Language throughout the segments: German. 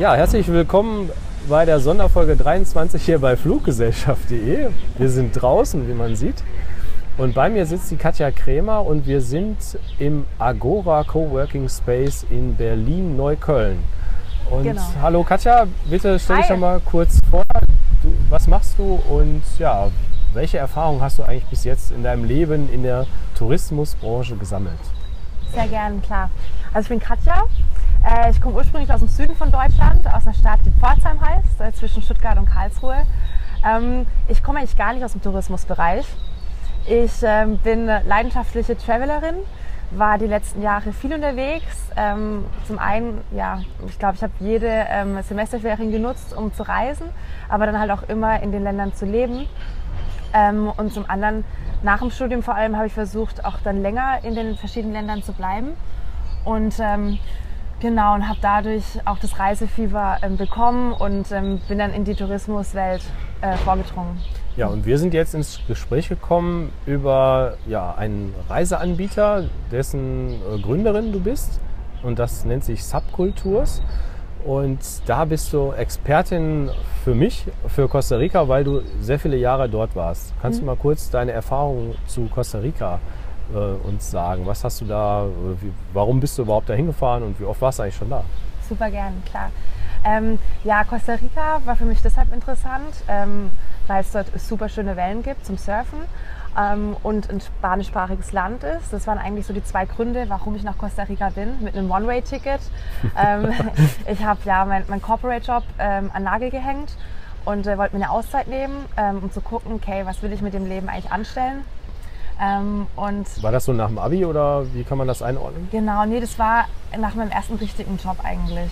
Ja, herzlich willkommen bei der Sonderfolge 23 hier bei Fluggesellschaft.de. Wir sind draußen, wie man sieht. Und bei mir sitzt die Katja Krämer und wir sind im Agora Coworking Space in Berlin-Neukölln. Und Genau. hallo Katja, bitte stell dich Hi. doch mal kurz vor. Du, was machst du und ja, welche Erfahrungen hast du eigentlich bis jetzt in deinem Leben in der Tourismusbranche gesammelt? Sehr gern, klar. Also ich bin Katja. Äh, Ich komme ursprünglich aus dem Süden von Deutschland, aus einer Stadt, die Pforzheim heißt, äh, zwischen Stuttgart und Karlsruhe. Ähm, Ich komme eigentlich gar nicht aus dem Tourismusbereich. Ich ähm, bin leidenschaftliche Travelerin, war die letzten Jahre viel unterwegs. Ähm, Zum einen, ja, ich glaube, ich habe jede ähm, Semesterferien genutzt, um zu reisen, aber dann halt auch immer in den Ländern zu leben. Ähm, und zum anderen, nach dem Studium vor allem, habe ich versucht, auch dann länger in den verschiedenen Ländern zu bleiben. Und ähm, genau, und habe dadurch auch das Reisefieber ähm, bekommen und ähm, bin dann in die Tourismuswelt äh, vorgedrungen. Ja, und wir sind jetzt ins Gespräch gekommen über ja, einen Reiseanbieter, dessen äh, Gründerin du bist. Und das nennt sich Subkulturs. Und da bist du Expertin für mich, für Costa Rica, weil du sehr viele Jahre dort warst. Kannst du mal kurz deine Erfahrungen zu Costa Rica äh, uns sagen? Was hast du da, oder wie, warum bist du überhaupt da hingefahren und wie oft warst du eigentlich schon da? Super gern, klar. Ähm, ja, Costa Rica war für mich deshalb interessant, ähm, weil es dort super schöne Wellen gibt zum Surfen ähm, und ein spanischsprachiges Land ist. Das waren eigentlich so die zwei Gründe, warum ich nach Costa Rica bin, mit einem One-Way-Ticket. ähm, ich habe ja meinen mein Corporate-Job ähm, an Nagel gehängt und äh, wollte mir eine Auszeit nehmen, ähm, um zu gucken, okay, was will ich mit dem Leben eigentlich anstellen. Ähm, und War das so nach dem Abi oder wie kann man das einordnen? Genau, nee, das war nach meinem ersten richtigen Job eigentlich.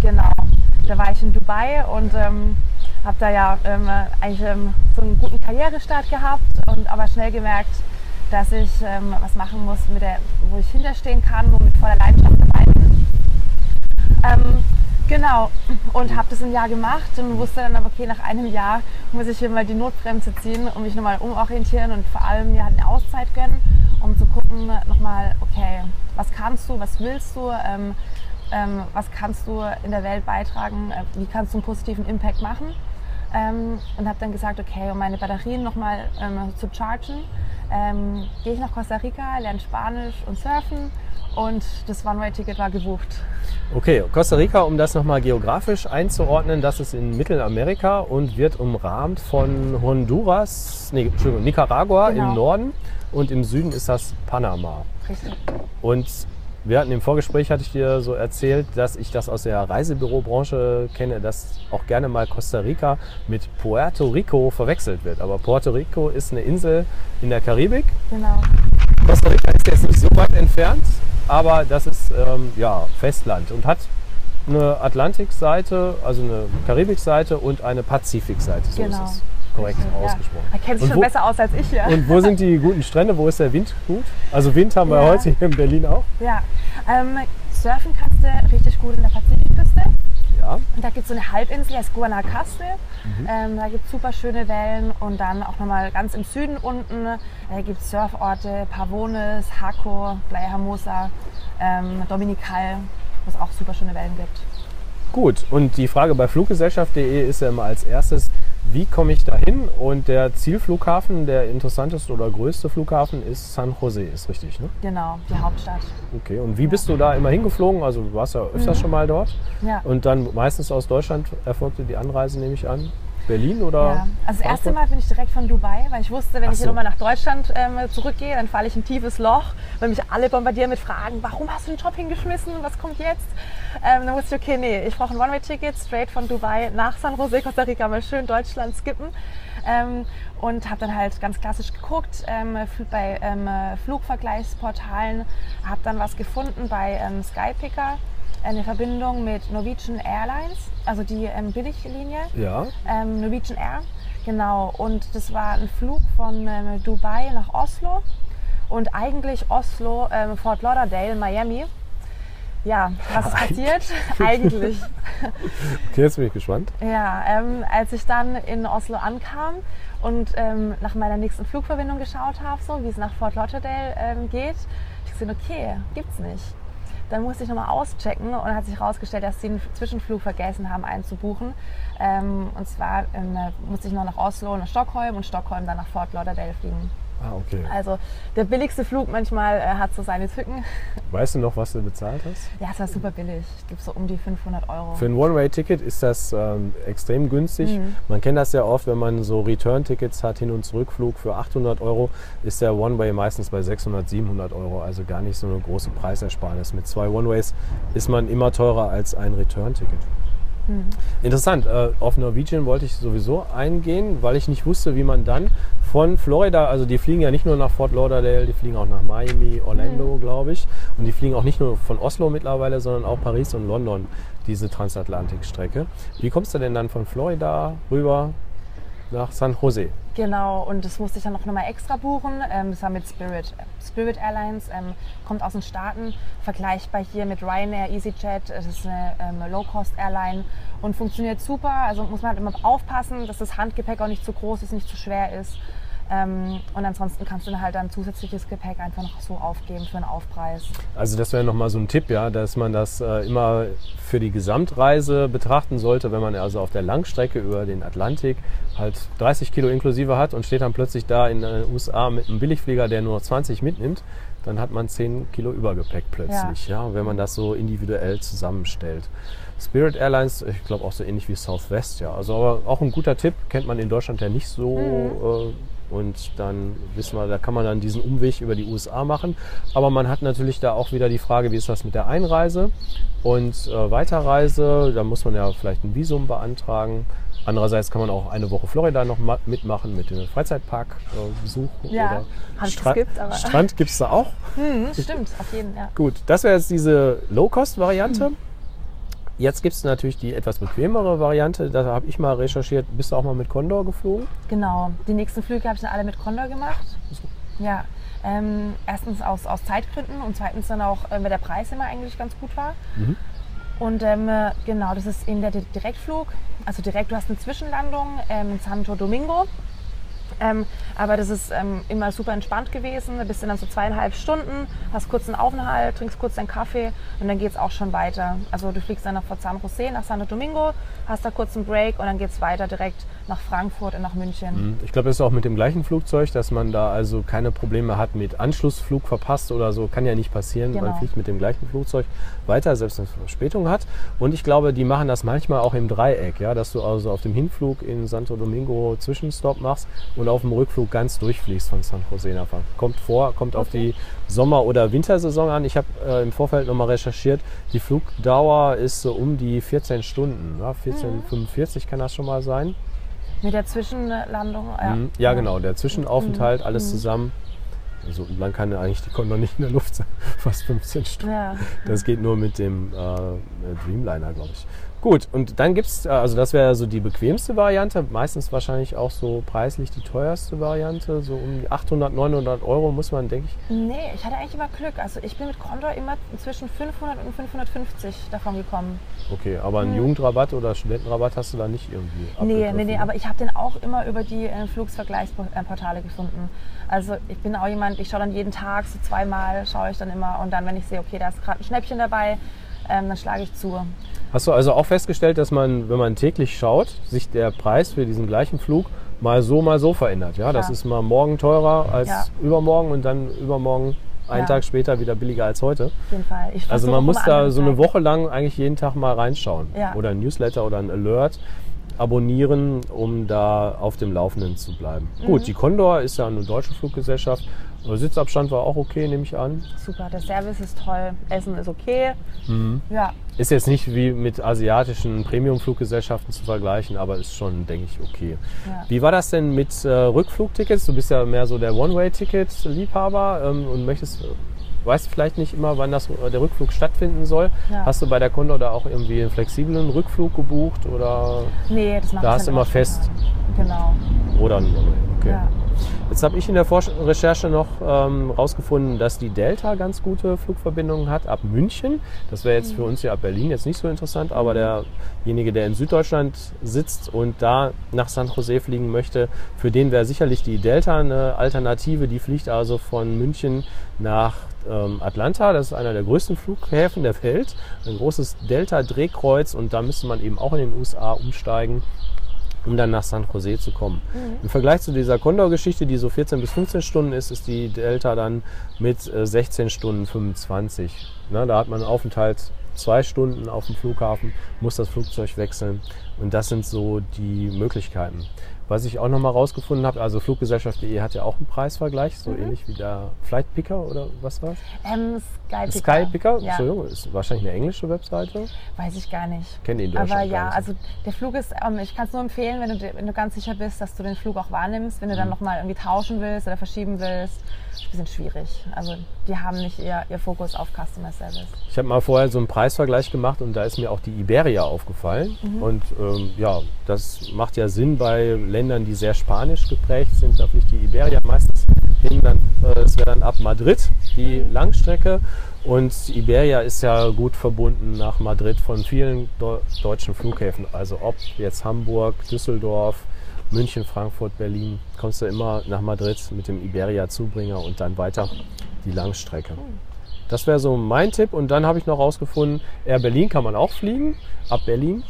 Genau. Da war ich in Dubai und ähm, habe da ja ähm, eigentlich ähm, so einen guten Karrierestart gehabt und aber schnell gemerkt, dass ich ähm, was machen muss, mit der, wo ich hinterstehen kann, wo mit voller Leidenschaft dabei bin. Genau, und habe das ein Jahr gemacht und wusste dann aber, okay, nach einem Jahr muss ich hier mal die Notbremse ziehen und mich nochmal umorientieren und vor allem mir halt eine Auszeit gönnen, um zu gucken, nochmal, okay, was kannst du, was willst du, ähm, ähm, was kannst du in der Welt beitragen, äh, wie kannst du einen positiven Impact machen. Ähm, und habe dann gesagt, okay, um meine Batterien nochmal ähm, zu chargen, ähm, gehe ich nach Costa Rica, lerne Spanisch und Surfen und das One-Way-Ticket war gebucht. Okay, Costa Rica, um das nochmal geografisch einzuordnen, das ist in Mittelamerika und wird umrahmt von Honduras, nee, Entschuldigung, Nicaragua Genau. im Norden und im Süden ist das Panama. Richtig. Und wir hatten im Vorgespräch, hatte ich dir so erzählt, dass ich das aus der Reisebürobranche kenne, dass auch gerne mal Costa Rica mit Puerto Rico verwechselt wird. Aber Puerto Rico ist eine Insel in der Karibik Genau. Costa Rica ist jetzt nicht so weit entfernt, aber das ist ähm, ja, Festland und hat eine Atlantikseite, also eine Karibikseite und eine Pazifikseite. So Genau. ist es korrekt ja. ausgesprochen. Er kennt sich schon wo- besser aus als ich hier. Und wo sind die guten Strände? Wo ist der Wind gut? Also Wind haben wir Ja. heute hier in Berlin auch. Ja. Ähm, surfen kannst du richtig gut in der Pazifikküste. Ja. Und da gibt es so eine Halbinsel, die heißt Guanacaste. Mhm. Ähm, da gibt es super schöne Wellen und dann auch nochmal ganz im Süden unten äh, gibt es Surforte, Pavones, Jaco, Playa Hermosa, ähm, Dominical, wo es auch super schöne Wellen gibt. Gut, und die Frage bei fluggesellschaft.de ist ja immer als erstes, wie komme ich da hin? Und der Zielflughafen, der interessanteste oder größte Flughafen ist San Jose, ist richtig, ne? Genau, die Hauptstadt. Okay, und wie bist du da immer hingeflogen? Also du warst ja öfters schon mal dort. Ja. Und dann meistens aus Deutschland erfolgte die Anreise, nehme ich an. Berlin oder? Ja. Also das erste? Mal bin ich direkt von Dubai, weil ich wusste, wenn Ach ich so. hier nochmal nach Deutschland ähm, zurückgehe, dann falle ich in ein tiefes Loch, weil mich alle bombardieren mit Fragen, warum hast du den Job hingeschmissen, was kommt jetzt? Ähm, dann wusste ich, okay, nee, ich brauche ein One-Way-Ticket straight von Dubai nach San Jose, Costa Rica, mal schön Deutschland skippen. Ähm, und habe dann halt ganz klassisch geguckt ähm, bei ähm, äh, Flugvergleichsportalen, habe dann was gefunden bei ähm, Skypicker, eine Verbindung mit Norwegian Airlines, also die ähm, Billiglinie Ja. ähm, Norwegian Air. Genau, und das war ein Flug von ähm, Dubai nach Oslo und eigentlich Oslo, ähm, Fort Lauderdale, Miami. Ja, was ist passiert? eigentlich. Okay, jetzt bin ich gespannt. Ja, ähm, als ich dann in Oslo ankam und ähm, nach meiner nächsten Flugverbindung geschaut habe, so wie es nach Fort Lauderdale geht, ich gesehen, okay, gibt's nicht. Dann musste ich nochmal auschecken und hat sich herausgestellt, dass sie einen Zwischenflug vergessen haben einzubuchen. Ähm, und zwar ähm, musste ich noch nach Oslo, nach Stockholm und Stockholm dann nach Fort Lauderdale fliegen. Ah, okay. Also der billigste Flug manchmal äh, hat so seine Tücken. Weißt du noch, was du bezahlt hast? Ja, es war super billig. Ich glaube so um die 500 Euro. Für ein One-Way-Ticket ist das ähm, extrem günstig. Mhm. Man kennt das ja oft, wenn man so Return-Tickets hat, Hin- und Zurückflug für 800 Euro, ist der One-Way meistens bei 600, 700 Euro. Also gar nicht so eine große Preisersparnis. Mit zwei One-Ways ist man immer teurer als ein Return-Ticket. Mhm. Interessant. Äh, auf Norwegian wollte ich sowieso eingehen, weil ich nicht wusste, wie man dann von Florida, also die fliegen ja nicht nur nach Fort Lauderdale, die fliegen auch nach Miami, Orlando, glaube ich. Und die fliegen auch nicht nur von Oslo mittlerweile, sondern auch Paris und London, diese Transatlantikstrecke. Wie kommst du denn dann von Florida rüber nach San Jose? Genau, und das musste ich dann noch mal extra buchen. Ähm, das war mit Spirit. Spirit Airlines ähm, kommt aus den Staaten, vergleichbar hier mit Ryanair, EasyJet. Das ist eine ähm, Low-Cost-Airline und funktioniert super. Also muss man halt immer aufpassen, dass das Handgepäck auch nicht zu groß ist, nicht zu schwer ist. Ähm, und ansonsten kannst du dann halt dann zusätzliches Gepäck einfach noch so aufgeben für einen Aufpreis. Also das wäre nochmal so ein Tipp, ja, dass man das äh, immer für die Gesamtreise betrachten sollte, wenn man also auf der Langstrecke über den Atlantik halt 30 Kilo inklusive hat und steht dann plötzlich da in den USA mit einem Billigflieger, der nur 20 mitnimmt, dann hat man 10 Kilo Übergepäck plötzlich, ja, wenn man das so individuell zusammenstellt. Spirit Airlines, ich glaube auch so ähnlich wie Southwest, ja. Also aber auch ein guter Tipp, kennt man in Deutschland ja nicht so. Äh, und dann wissen wir, da kann man dann diesen Umweg über die USA machen. Aber man hat natürlich da auch wieder die Frage, wie ist das mit der Einreise und äh, Weiterreise. Da muss man ja vielleicht ein Visum beantragen. Andererseits kann man auch eine Woche Florida noch ma- mitmachen mit dem Freizeitpark-Besuch. Ja, hab ich geskippt, aber- Strand gibt es da auch. Hm, stimmt, auf jeden Fall. Ja. Gut, das wäre jetzt diese Low-Cost-Variante. Jetzt gibt es natürlich die etwas bequemere Variante. Da habe ich mal recherchiert. Bist du auch mal mit Condor geflogen? Genau. Die nächsten Flüge habe ich dann alle mit Condor gemacht. Ja. Ähm, erstens aus, aus Zeitgründen und zweitens dann auch, äh, weil der Preis immer eigentlich ganz gut war. Und ähm, äh, genau, das ist eben der Di- Direktflug. Also direkt, du hast eine Zwischenlandung ähm, in Santo Domingo. Ähm, aber das ist ähm, immer super entspannt gewesen. Da bist du dann so zweieinhalb Stunden, hast kurz einen Aufenthalt, trinkst kurz deinen Kaffee und dann geht es auch schon weiter. Also du fliegst dann nach von San Jose nach Santo Domingo, hast da kurz einen Break und dann geht es weiter direkt nach Frankfurt und nach München. Ich glaube, das ist auch mit dem gleichen Flugzeug, dass man da also keine Probleme hat mit Anschlussflug verpasst oder so. Kann ja nicht passieren. Man Genau. fliegt mit dem gleichen Flugzeug weiter, selbst wenn es Verspätung hat. Und ich glaube, die machen das manchmal auch im Dreieck, ja, dass du also auf dem Hinflug in Santo Domingo Zwischenstopp machst und auf dem Rückflug ganz durchfliegst von San Jose nach Frankfurt. Kommt vor, kommt auf die Sommer- oder Wintersaison an. Ich habe äh, im Vorfeld nochmal recherchiert. Die Flugdauer ist so um die 14 Stunden. Ja, 14,45 kann das schon mal sein. Mit der Zwischenlandung. Ja, Mhm. Ja, genau, der Zwischenaufenthalt, alles zusammen. So lang kann ja eigentlich die Condor nicht in der Luft sein. Fast 15 Stunden. Ja. Das geht nur mit dem äh, Dreamliner, glaube ich. Gut, und dann gibt es, also das wäre so die bequemste Variante, meistens wahrscheinlich auch so preislich die teuerste Variante. So um die 800, 900 Euro muss man, denke ich. Nee, ich hatte eigentlich immer Glück. Also ich bin mit Condor immer zwischen 500 und 550 davon gekommen. Okay, aber einen Jugendrabatt oder Studentenrabatt hast du da nicht irgendwie. Nee, nee, nee, ne? aber ich habe den auch immer über die äh, Flugsvergleichsportale gefunden. Also ich bin auch jemand, ich schaue dann jeden Tag so zweimal, schaue ich dann immer und dann, wenn ich sehe, okay, da ist gerade ein Schnäppchen dabei, ähm, dann schlage ich zu. Hast du also auch festgestellt, dass man, wenn man täglich schaut, sich der Preis für diesen gleichen Flug mal so, mal so verändert? Ja, das Ja. ist mal morgen teurer als Ja. übermorgen und dann übermorgen einen Ja. Tag später wieder billiger als heute. Auf jeden Fall. Also man muss da so eine Woche lang eigentlich jeden Tag mal reinschauen. Ja. Oder ein Newsletter oder ein Alert abonnieren, um da auf dem Laufenden zu bleiben. Mhm. Gut, die Condor ist ja eine deutsche Fluggesellschaft. Der Sitzabstand war auch okay, nehme ich an. Super, der Service ist toll, Essen ist okay. Mhm. Ja, Ist jetzt nicht wie mit asiatischen Premium-Fluggesellschaften zu vergleichen, aber ist schon, denke ich, okay. Ja. Wie war das denn mit äh, Rückflugtickets? Du bist ja mehr so der One-Way-Ticket-Liebhaber ähm, und möchtest, weißt vielleicht nicht immer, wann das, äh, der Rückflug stattfinden soll. Ja. Hast du bei der Condor da auch irgendwie einen flexiblen Rückflug gebucht oder nee, das macht Da hast du immer fest. Genau. Oder okay. Ja. Jetzt habe ich in der Forsch Recherche noch ähm, rausgefunden, dass die Delta ganz gute Flugverbindungen hat ab München. Das wäre jetzt für uns ja ab Berlin jetzt nicht so interessant, aber derjenige, der in Süddeutschland sitzt und da nach San Jose fliegen möchte, für den wäre sicherlich die Delta eine Alternative. Die fliegt also von München nach ähm, Atlanta. Das ist einer der größten Flughäfen der Welt. Ein großes Delta-Drehkreuz und da müsste man eben auch in den USA umsteigen um dann nach San Jose zu kommen. Im Vergleich zu dieser Condor-Geschichte, die so 14 bis 15 Stunden ist, ist die Delta dann mit äh, 16 Stunden 25. Ne, da hat man einen Aufenthalt zwei Stunden auf dem Flughafen, muss das Flugzeug wechseln und das sind so die Möglichkeiten. Was ich auch nochmal rausgefunden habe, also Fluggesellschaft.de hat ja auch einen Preisvergleich, so ähnlich wie der Flight Picker oder was war's? Ähm, Sky Picker. Sky Picker, Ja. Entschuldigung, ist wahrscheinlich eine englische Webseite. Weiß ich gar nicht. Kennt ihr in Deutschland Aber ja, also der Flug ist, ähm, ich kann es nur empfehlen, wenn du, wenn du ganz sicher bist, dass du den Flug auch wahrnimmst. Wenn du Mhm. dann nochmal irgendwie tauschen willst oder verschieben willst, ist ein bisschen schwierig. Also die haben nicht ihr, ihr Fokus auf Customer Service. Ich habe mal vorher so einen Preisvergleich gemacht und da ist mir auch die Iberia aufgefallen. Und ähm, ja, das macht ja Sinn bei Ländern, die sehr spanisch geprägt sind. Da fliegt die Iberia meistens hin. Dann, äh, es wäre dann ab Madrid die Langstrecke. Und Iberia ist ja gut verbunden nach Madrid von vielen deu- deutschen Flughäfen. Also ob jetzt Hamburg, Düsseldorf, München, Frankfurt, Berlin, kommst du immer nach Madrid mit dem Iberia-Zubringer und dann weiter die Langstrecke. Das wäre so mein Tipp. Und dann habe ich noch rausgefunden, Air Berlin kann man auch fliegen, ab Berlin.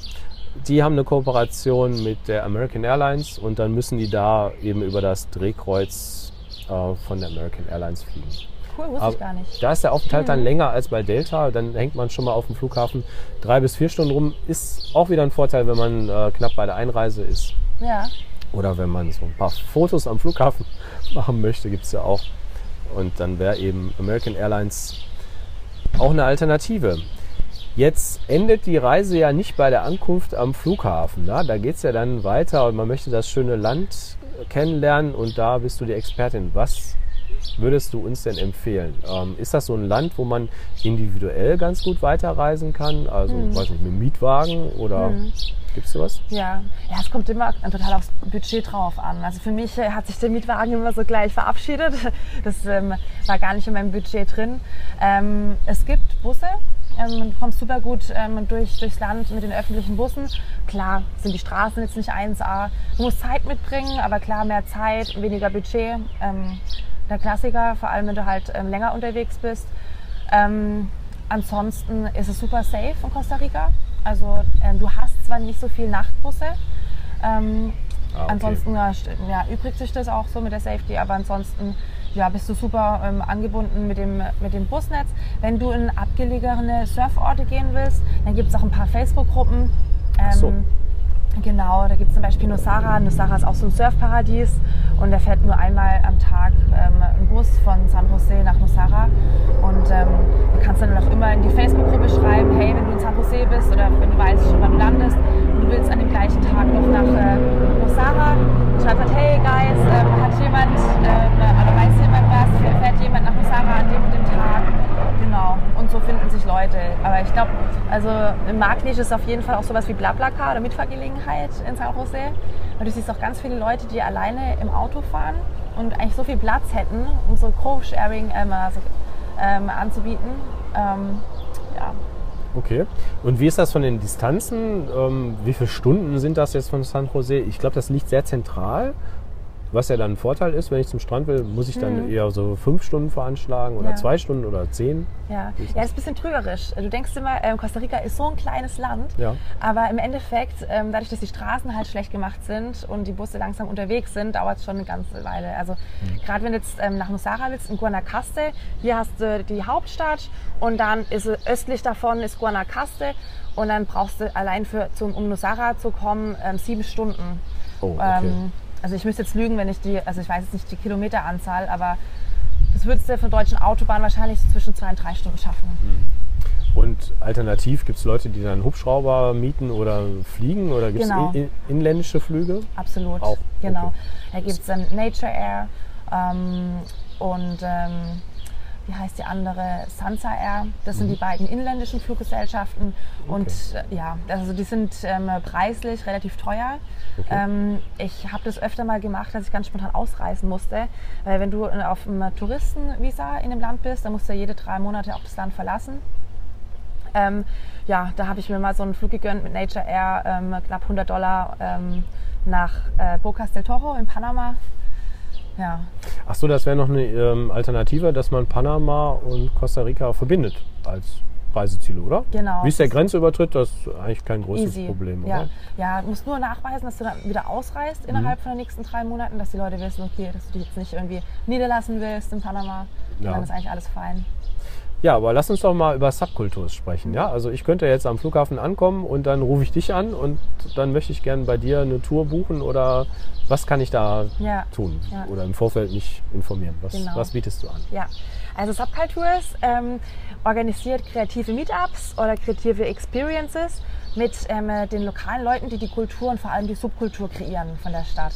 Die haben eine Kooperation mit der American Airlines und dann müssen die da eben über das Drehkreuz äh, von der American Airlines fliegen. Cool, wusste ich gar nicht. Da ist der Aufenthalt dann länger als bei Delta. Dann hängt man schon mal auf dem Flughafen drei bis vier Stunden rum. Ist auch wieder ein Vorteil, wenn man äh, knapp bei der Einreise ist. Ja. Oder wenn man so ein paar Fotos am Flughafen machen möchte, gibt es ja auch. Und dann wäre eben American Airlines auch eine Alternative. Jetzt endet die Reise ja nicht bei der Ankunft am Flughafen. Ne? Da geht es ja dann weiter und man möchte das schöne Land kennenlernen und da bist du die Expertin. Was würdest du uns denn empfehlen? Ähm, ist das so ein Land, wo man individuell ganz gut weiterreisen kann? Also, weiß nicht, mit Mietwagen oder gibt's sowas? Ja. ja, es kommt immer total aufs Budget drauf an. Also für mich äh, hat sich der Mietwagen immer so gleich verabschiedet. Das ähm, war gar nicht in meinem Budget drin. Ähm, es gibt Busse. Ähm, man kommt super gut ähm, durch, durchs Land mit den öffentlichen Bussen. Klar sind die Straßen jetzt nicht 1A. Du musst Zeit mitbringen, aber klar, mehr Zeit, weniger Budget. Ähm, der Klassiker, vor allem wenn du halt ähm, länger unterwegs bist. Ähm, ansonsten ist es super safe in Costa Rica. Also ähm, du hast zwar nicht so viel Nachtbusse, ähm, Ah, okay. ansonsten ja, ja, übrigt sich das auch so mit der Safety, aber ansonsten ja, bist du super ähm, angebunden mit dem, mit dem Busnetz. Wenn du in abgelegene Surforte gehen willst, dann gibt es auch ein paar Facebook-Gruppen. Ach so. Genau, da gibt es zum Beispiel Nosara. Nosara ist auch so ein Surfparadies und da fährt nur einmal am Tag ähm, ein Bus von San Jose nach Nosara. Und ähm, du kannst dann auch immer in die Facebook-Gruppe schreiben, hey, wenn du in San Jose bist oder wenn du weißt schon, wann du landest und du willst an dem gleichen Tag noch nach äh, Nosara, schreib halt, hey guys, ähm, hat jemand ähm, oder weiß jemand was, fährt jemand nach Nosara an dem und dem Tag? Genau, und so finden sich Leute. Aber ich glaube, also im Marktnisch ist auf jeden Fall auch sowas wie Blablacar oder Mitfahrgelegenheit in San Jose. Und du siehst auch ganz viele Leute, die alleine im Auto fahren und eigentlich so viel Platz hätten, um so Co-Sharing ähm, also, ähm, anzubieten. Ähm, ja. Okay. Und wie ist das von den Distanzen? Ähm, wie viele Stunden sind das jetzt von San Jose? Ich glaube, das liegt sehr zentral. Was ja dann ein Vorteil ist, wenn ich zum Strand will, muss ich dann eher so fünf Stunden veranschlagen oder Ja. zwei Stunden oder zehn. Ja. Ja, ist ein bisschen trügerisch. Du denkst immer, ähm, Costa Rica ist so ein kleines Land, Ja. aber im Endeffekt, ähm, dadurch, dass die Straßen halt schlecht gemacht sind und die Busse langsam unterwegs sind, dauert es schon eine ganze Weile. Also gerade wenn du jetzt ähm, nach Nosara willst, in Guanacaste, hier hast du die Hauptstadt und dann ist östlich davon ist Guanacaste und dann brauchst du allein für, zum, um Nosara zu kommen, ähm, sieben Stunden. Oh, okay. Also ich müsste jetzt lügen, wenn ich die, also ich weiß jetzt nicht die Kilometeranzahl, aber das würdest du von deutschen Autobahn wahrscheinlich zwischen zwei und drei Stunden schaffen. Und alternativ gibt es Leute, die dann Hubschrauber mieten oder fliegen oder gibt es Genau. in, in, inländische Flüge? Absolut. Auch, Genau. okay. Da gibt es dann Nature Air ähm, und ähm, wie heißt die andere? Sansa Air. Das sind die beiden inländischen Fluggesellschaften. Und äh, ja, also die sind ähm, preislich relativ teuer. Okay. Ähm, ich habe das öfter mal gemacht, dass ich ganz spontan ausreisen musste. Weil wenn du auf einem Touristenvisa in dem Land bist, dann musst du ja jede drei Monate auch das Land verlassen. Ähm, ja, da habe ich mir mal so einen Flug gegönnt mit Nature Air, ähm, knapp 100 Dollar ähm, nach äh, Bocas del Toro in Panama. Ja, Ach so, das wäre noch eine ähm, Alternative, dass man Panama und Costa Rica verbindet als Reiseziele, oder? Genau. Wie ist der Grenzübertritt? Das ist eigentlich kein großes easy. Problem, ja. oder? ja, du musst nur nachweisen, dass du dann wieder ausreist innerhalb von den nächsten drei Monaten, dass die Leute wissen, okay, dass du dich jetzt nicht irgendwie niederlassen willst in Panama. Ja. Dann ist eigentlich alles fein. Ja, aber lass uns doch mal über Subkulturs sprechen. Ja? Also ich könnte jetzt am Flughafen ankommen und dann rufe ich dich an und dann möchte ich gerne bei dir eine Tour buchen oder was kann ich da Ja. tun? Ja. Oder im Vorfeld mich informieren. Was, Genau. was bietest du an? Ja, also Subcultures ähm, organisiert kreative Meetups oder kreative Experiences mit ähm, den lokalen Leuten, die die Kultur und vor allem die Subkultur kreieren von der Stadt.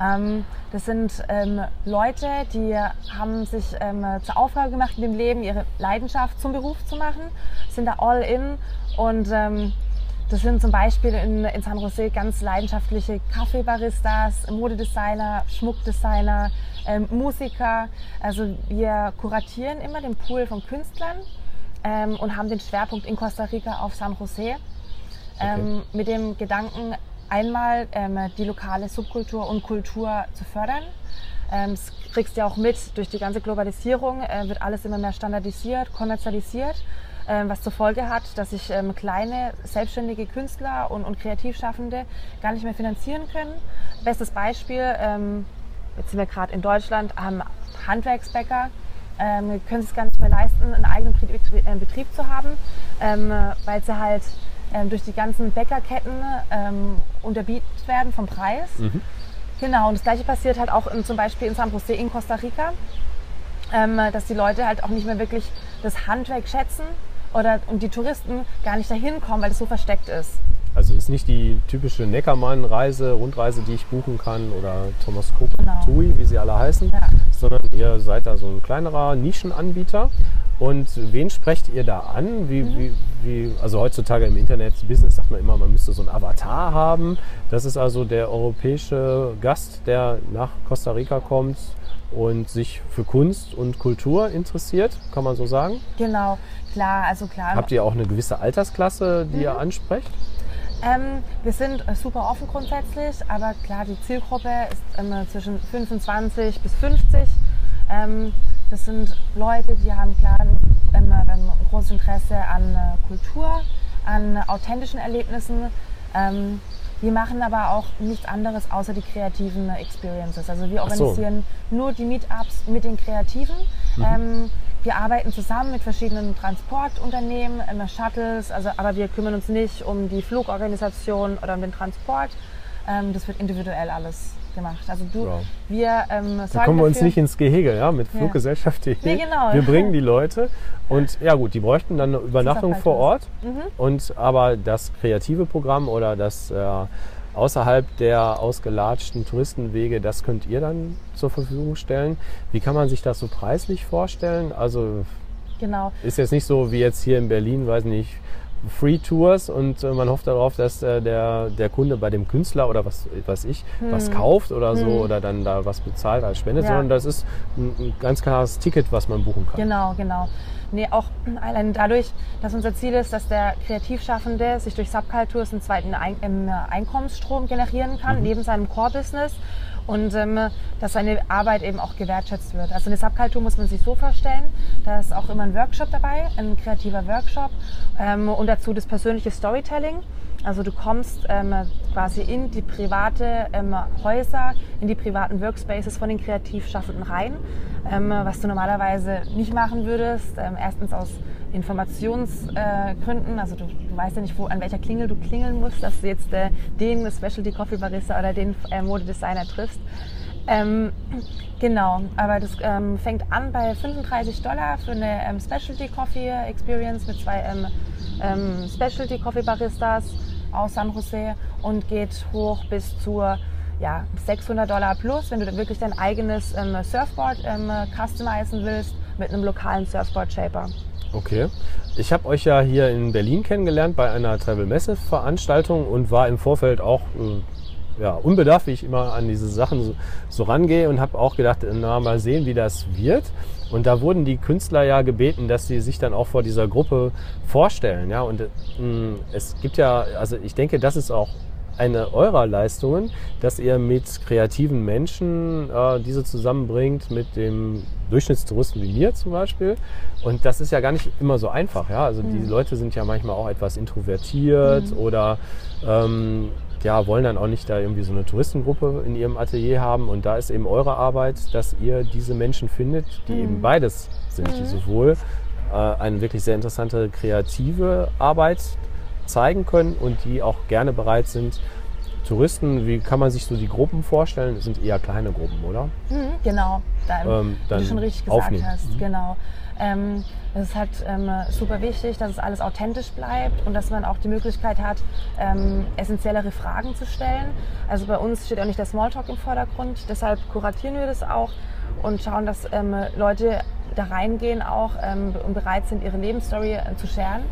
Ähm, das sind ähm, Leute, die haben sich ähm, zur Aufgabe gemacht, in dem Leben ihre Leidenschaft zum Beruf zu machen, sind da all in und ähm, das sind zum Beispiel in, in San Jose ganz leidenschaftliche Kaffeebaristas, Modedesigner, Schmuckdesigner, ähm, Musiker. Also wir kuratieren immer den Pool von Künstlern ähm, und haben den Schwerpunkt in Costa Rica auf San Jose. Ähm, mit dem Gedanken, einmal ähm, die lokale Subkultur und Kultur zu fördern. Ähm, das kriegst du ja auch mit, durch die ganze Globalisierung äh, wird alles immer mehr standardisiert, kommerzialisiert, ähm, was zur Folge hat, dass sich ähm, kleine, selbstständige Künstler und, und Kreativschaffende gar nicht mehr finanzieren können. Bestes Beispiel, ähm, jetzt sind wir gerade in Deutschland, haben Handwerksbäcker, ähm, können es gar nicht mehr leisten, einen eigenen Betrieb, äh, Betrieb zu haben, ähm, weil sie halt ähm, durch die ganzen Bäckerketten ähm, unterbietet werden vom Preis. Genau, und das gleiche passiert halt auch in, zum Beispiel in San Jose in Costa Rica, ähm, dass die Leute halt auch nicht mehr wirklich das Handwerk schätzen oder und die Touristen gar nicht dahin kommen, weil es so versteckt ist. Also ist nicht die typische Neckermann-Reise, Rundreise, die ich buchen kann oder Thomas Cook Genau. Tui, wie sie alle heißen, Ja. sondern ihr seid da so ein kleinerer Nischenanbieter. Und wen sprecht ihr da an? Wie, Mhm. wie, wie, also heutzutage im Internet-Business sagt man immer, man müsste so einen Avatar haben. Das ist also der europäische Gast, der nach Costa Rica kommt und sich für Kunst und Kultur interessiert, kann man so sagen. Genau, klar, also klar. Habt ihr auch eine gewisse Altersklasse, die Mhm. ihr ansprecht? Ähm, wir sind äh, super offen grundsätzlich, aber klar, die Zielgruppe ist immer zwischen 25 bis 50. Ähm, das sind Leute, die haben klar ein, ähm, ein großes Interesse an äh, Kultur, an authentischen Erlebnissen. Ähm, wir machen aber auch nichts anderes außer die kreativen Experiences. Also wir Ach so. organisieren nur die Meetups mit den Kreativen. Ähm, wir arbeiten zusammen mit verschiedenen Transportunternehmen, immer Shuttles, also, aber wir kümmern uns nicht um die Flugorganisation oder um den Transport. Ähm, das wird individuell alles gemacht. Also du, Ja. wir ähm, Da sorgen kommen wir uns dafür, nicht ins Gehege, ja, mit Ja. Fluggesellschaft.de. Nee, genau. Wir bringen die Leute und ja gut, die bräuchten dann eine Übernachtung vor Ort. Mhm. Und aber das kreative Programm oder das äh, außerhalb der ausgelatschten Touristenwege, das könnt ihr dann zur Verfügung stellen. Wie kann man sich das so preislich vorstellen? Also Genau. ist jetzt nicht so wie jetzt hier in Berlin, weiß nicht, Free Tours und äh, man hofft darauf, dass äh, der, der Kunde bei dem Künstler oder was weiß ich, was kauft oder so oder dann da was bezahlt als Spende, Hm. Ja. sondern das ist ein, ein ganz klares Ticket, was man buchen kann. Genau, genau. Nee, auch allein dadurch, dass unser Ziel ist, dass der Kreativschaffende sich durch Subcultures einen zweiten ähm, Einkommensstrom generieren kann, neben seinem Core-Business und ähm, dass seine Arbeit eben auch gewertschätzt wird. Also eine Subkultur muss man sich so vorstellen, da ist auch immer ein Workshop dabei, ein kreativer Workshop ähm, und dazu das persönliche Storytelling. Also du kommst ähm, quasi in die private ähm, Häuser, in die privaten Workspaces von den Kreativschaffenden rein, ähm, was du normalerweise nicht machen würdest. Ähm, erstens aus Informationsgründen, äh, also du, du weißt ja nicht, wo, an welcher Klingel du klingeln musst, dass du jetzt äh, den Specialty Coffee Barista oder den äh, Modedesigner triffst. Ähm, genau, aber das ähm, fängt an bei 35 Dollar für eine ähm, Specialty Coffee Experience mit zwei ähm, ähm, Specialty Coffee Baristas aus San Jose und geht hoch bis zu ja, 600 Dollar plus, wenn du wirklich dein eigenes ähm, Surfboard ähm, customizen willst mit einem lokalen Surfboard-Shaper. Okay. Ich habe euch ja hier in Berlin kennengelernt bei einer Travel Messe Veranstaltung und war im Vorfeld auch äh, ja, unbedarft, wie ich immer an diese Sachen so, so rangehe und habe auch gedacht, na mal sehen, wie das wird. Und da wurden die Künstler ja gebeten, dass sie sich dann auch vor dieser Gruppe vorstellen. Ja, und mh, mm, es gibt ja, also ich denke, das ist auch eine eurer Leistungen, dass ihr mit kreativen Menschen äh, diese zusammenbringt, mit dem Durchschnittstouristen wie mir zum Beispiel. Und das ist ja gar nicht immer so einfach. Ja? Also mhm. die Leute sind ja manchmal auch etwas introvertiert mhm. oder ähm, ja, wollen dann auch nicht da irgendwie so eine Touristengruppe in ihrem Atelier haben. Und da ist eben eure Arbeit, dass ihr diese Menschen findet, die mhm. eben beides sind, die mhm. sowohl äh, eine wirklich sehr interessante kreative Arbeit zeigen können und die auch gerne bereit sind, Touristen, wie kann man sich so die Gruppen vorstellen? Das sind eher kleine Gruppen, oder? Mhm, genau, da, ähm, wie du schon richtig gesagt aufnehmen. hast. Mhm. Genau. Ähm, es ist halt ähm, super wichtig, dass es alles authentisch bleibt und dass man auch die Möglichkeit hat, ähm, essentiellere Fragen zu stellen. Also bei uns steht auch nicht der Smalltalk im Vordergrund, deshalb kuratieren wir das auch und schauen, dass ähm, Leute da reingehen auch ähm, und bereit sind, ihre Lebensstory äh, zu scheren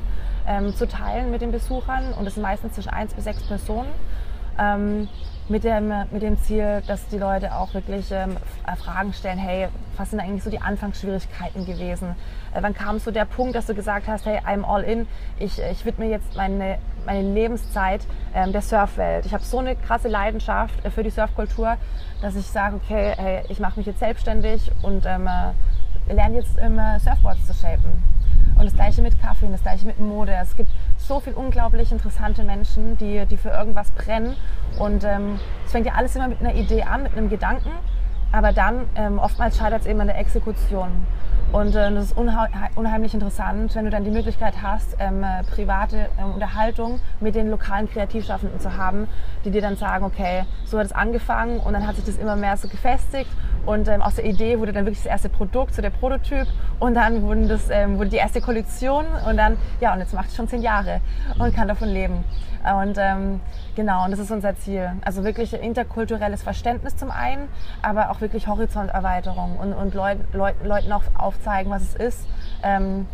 ähm, zu teilen mit den Besuchern und es sind meistens zwischen eins bis sechs Personen. Ähm, mit dem, mit dem Ziel, dass die Leute auch wirklich ähm, Fragen stellen, hey, was sind eigentlich so die Anfangsschwierigkeiten gewesen? Äh, wann kam so der Punkt, dass du gesagt hast, hey, I'm all in, ich, ich widme jetzt meine, meine Lebenszeit ähm, der Surfwelt. Ich habe so eine krasse Leidenschaft äh, für die Surfkultur, dass ich sage, okay, hey, ich mache mich jetzt selbstständig und ähm, äh, lerne jetzt ähm, Surfboards zu shapen. Und das gleiche mit Kaffee und das gleiche mit Mode. Es gibt so viele unglaublich interessante Menschen, die, die für irgendwas brennen. Und ähm, es fängt ja alles immer mit einer Idee an, mit einem Gedanken. Aber dann ähm, oftmals scheitert es eben an der Exekution. Und äh, das ist unheimlich interessant, wenn du dann die Möglichkeit hast, ähm, äh, private äh, Unterhaltung mit den lokalen Kreativschaffenden zu haben, die dir dann sagen, okay, so hat es angefangen und dann hat sich das immer mehr so gefestigt und ähm, aus der Idee wurde dann wirklich das erste Produkt, so der Prototyp und dann wurden das, ähm, wurde die erste Kollektion und dann, ja, und jetzt macht es schon zehn Jahre und kann davon leben. Und ähm, genau, und das ist unser Ziel. Also wirklich interkulturelles Verständnis zum einen, aber auch wirklich Horizonterweiterung und, und Leut, Leut, Leuten auch aufzeigen, was es ist, ähm,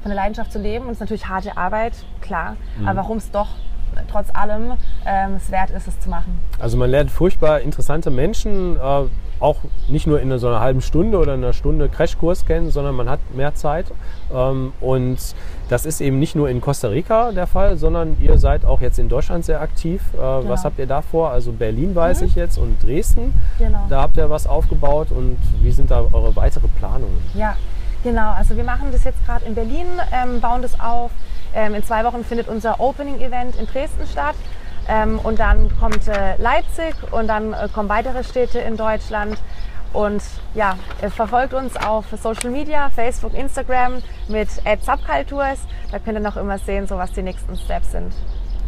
von der Leidenschaft zu leben. Und es ist natürlich harte Arbeit, klar, mhm. aber warum es doch trotz allem ähm, es wert ist, es zu machen. Also man lernt furchtbar interessante Menschen, äh, auch nicht nur in so einer halben Stunde oder einer Stunde Crashkurs kennen, sondern man hat mehr Zeit. Ähm, und das ist eben nicht nur in Costa Rica der Fall, sondern ihr seid auch jetzt in Deutschland sehr aktiv. Äh, genau. Was habt ihr da vor? Also Berlin weiß mhm. ich jetzt und Dresden. Genau. Da habt ihr was aufgebaut und wie sind da eure weitere Planungen? Ja, genau. Also wir machen das jetzt gerade in Berlin, ähm, bauen das auf. Ähm, in zwei Wochen findet unser Opening-Event in Dresden statt. Ähm, und dann kommt äh, Leipzig und dann äh, kommen weitere Städte in Deutschland. Und ja, verfolgt uns auf Social Media, Facebook, Instagram mit @subcultures. Da könnt ihr noch immer sehen, so was die nächsten Steps sind.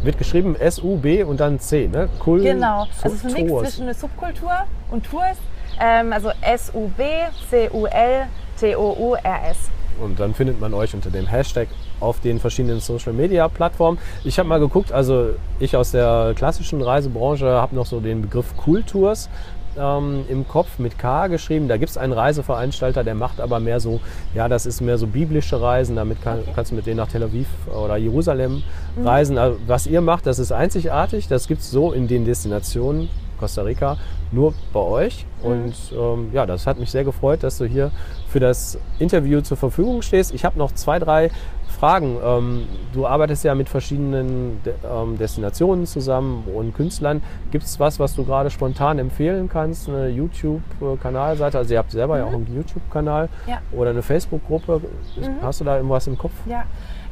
Wird geschrieben S-U-B und dann C, ne? Cool. Genau. Also es ist ein Mix zwischen Subkultur und Tours. Ähm, also S-U-B, C-U-L, T-O-U-R-S. Und dann findet man euch unter dem Hashtag auf den verschiedenen Social Media Plattformen. Ich habe mal geguckt, also ich aus der klassischen Reisebranche habe noch so den Begriff Kultours ähm, im Kopf mit K geschrieben. Da gibt es einen Reiseveranstalter, der macht aber mehr so, ja, das ist mehr so biblische Reisen. Damit kann, okay. kannst du mit denen nach Tel Aviv oder Jerusalem mhm. reisen. Also, was ihr macht, das ist einzigartig. Das gibt es so in den Destinationen Costa Rica nur bei euch. Mhm. Und ähm, ja, das hat mich sehr gefreut, dass du hier für das Interview zur Verfügung stehst. Ich habe noch zwei, drei Fragen. Ähm, du arbeitest ja mit verschiedenen De ähm, Destinationen zusammen und Künstlern. Gibt es was, was du gerade spontan empfehlen kannst? Eine YouTube-Kanalseite? Also ihr habt selber mhm. ja auch einen YouTube-Kanal ja. oder eine Facebook-Gruppe. Mhm. Hast du da irgendwas im Kopf? Ja.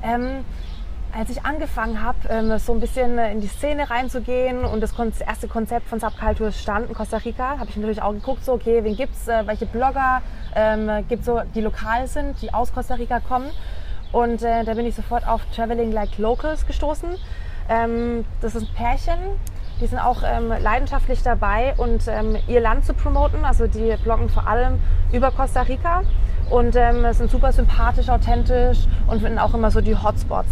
Ähm, als ich angefangen habe, ähm, so ein bisschen in die Szene reinzugehen und das erste Konzept von Subculture stand in Costa Rica, habe ich natürlich auch geguckt, so okay, wen gibt's, äh, welche Blogger ähm, gibt so, die lokal sind, die aus Costa Rica kommen. Und äh, da bin ich sofort auf Traveling Like Locals gestoßen. Ähm, das ist ein Pärchen, die sind auch ähm, leidenschaftlich dabei und ähm, ihr Land zu promoten. Also die bloggen vor allem über Costa Rica und ähm, sind super sympathisch, authentisch und finden auch immer so die Hotspots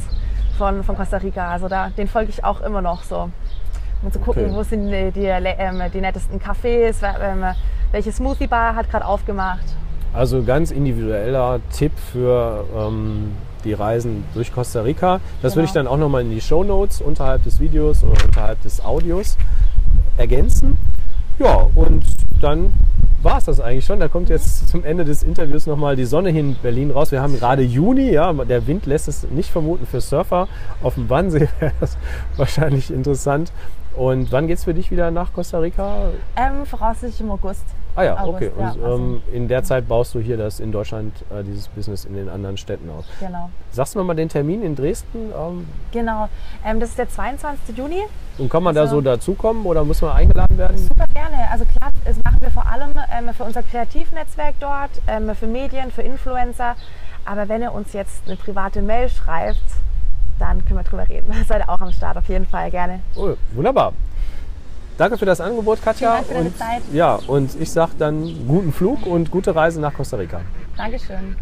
von, von Costa Rica. Also da, den folge ich auch immer noch so. Um zu gucken, okay. wo sind die, die, ähm, die nettesten Cafés, ähm, welche Smoothie Bar hat gerade aufgemacht. Also ganz individueller Tipp für ähm, die Reisen durch Costa Rica. Das würde ich Genau. dann auch nochmal in die Show Notes unterhalb des Videos oder unterhalb des Audios ergänzen. Ja, und dann war es das eigentlich schon. Da kommt jetzt zum Ende des Interviews nochmal die Sonne hier in Berlin raus. Wir haben gerade Juni, ja, der Wind lässt es nicht vermuten für Surfer. Auf dem Wannsee wäre das wahrscheinlich interessant. Und wann geht es für dich wieder nach Costa Rica? Ähm, voraussichtlich im August. Ah ja, August, okay. Und ja, also- ähm, in der Zeit baust du hier das in Deutschland, äh, dieses Business in den anderen Städten aus. Genau. Sagst du mir mal den Termin in Dresden? Ähm, Genau. Ähm, das ist der 22. Juni. und kann man da Also- so dazukommen oder muss man eingeladen werden? Super gerne. Also klar, das machen wir vor allem ähm, für unser Kreativnetzwerk dort, ähm, für Medien, für Influencer. Aber wenn ihr uns jetzt eine private Mail schreibt, dann können wir drüber reden. Seid ihr auch am Start, auf jeden Fall gerne. Oh, wunderbar. Danke für das Angebot, Katja. Vielen Dank für deine Zeit. Ja, und ich sage dann guten Flug und gute Reise nach Costa Rica. Dankeschön.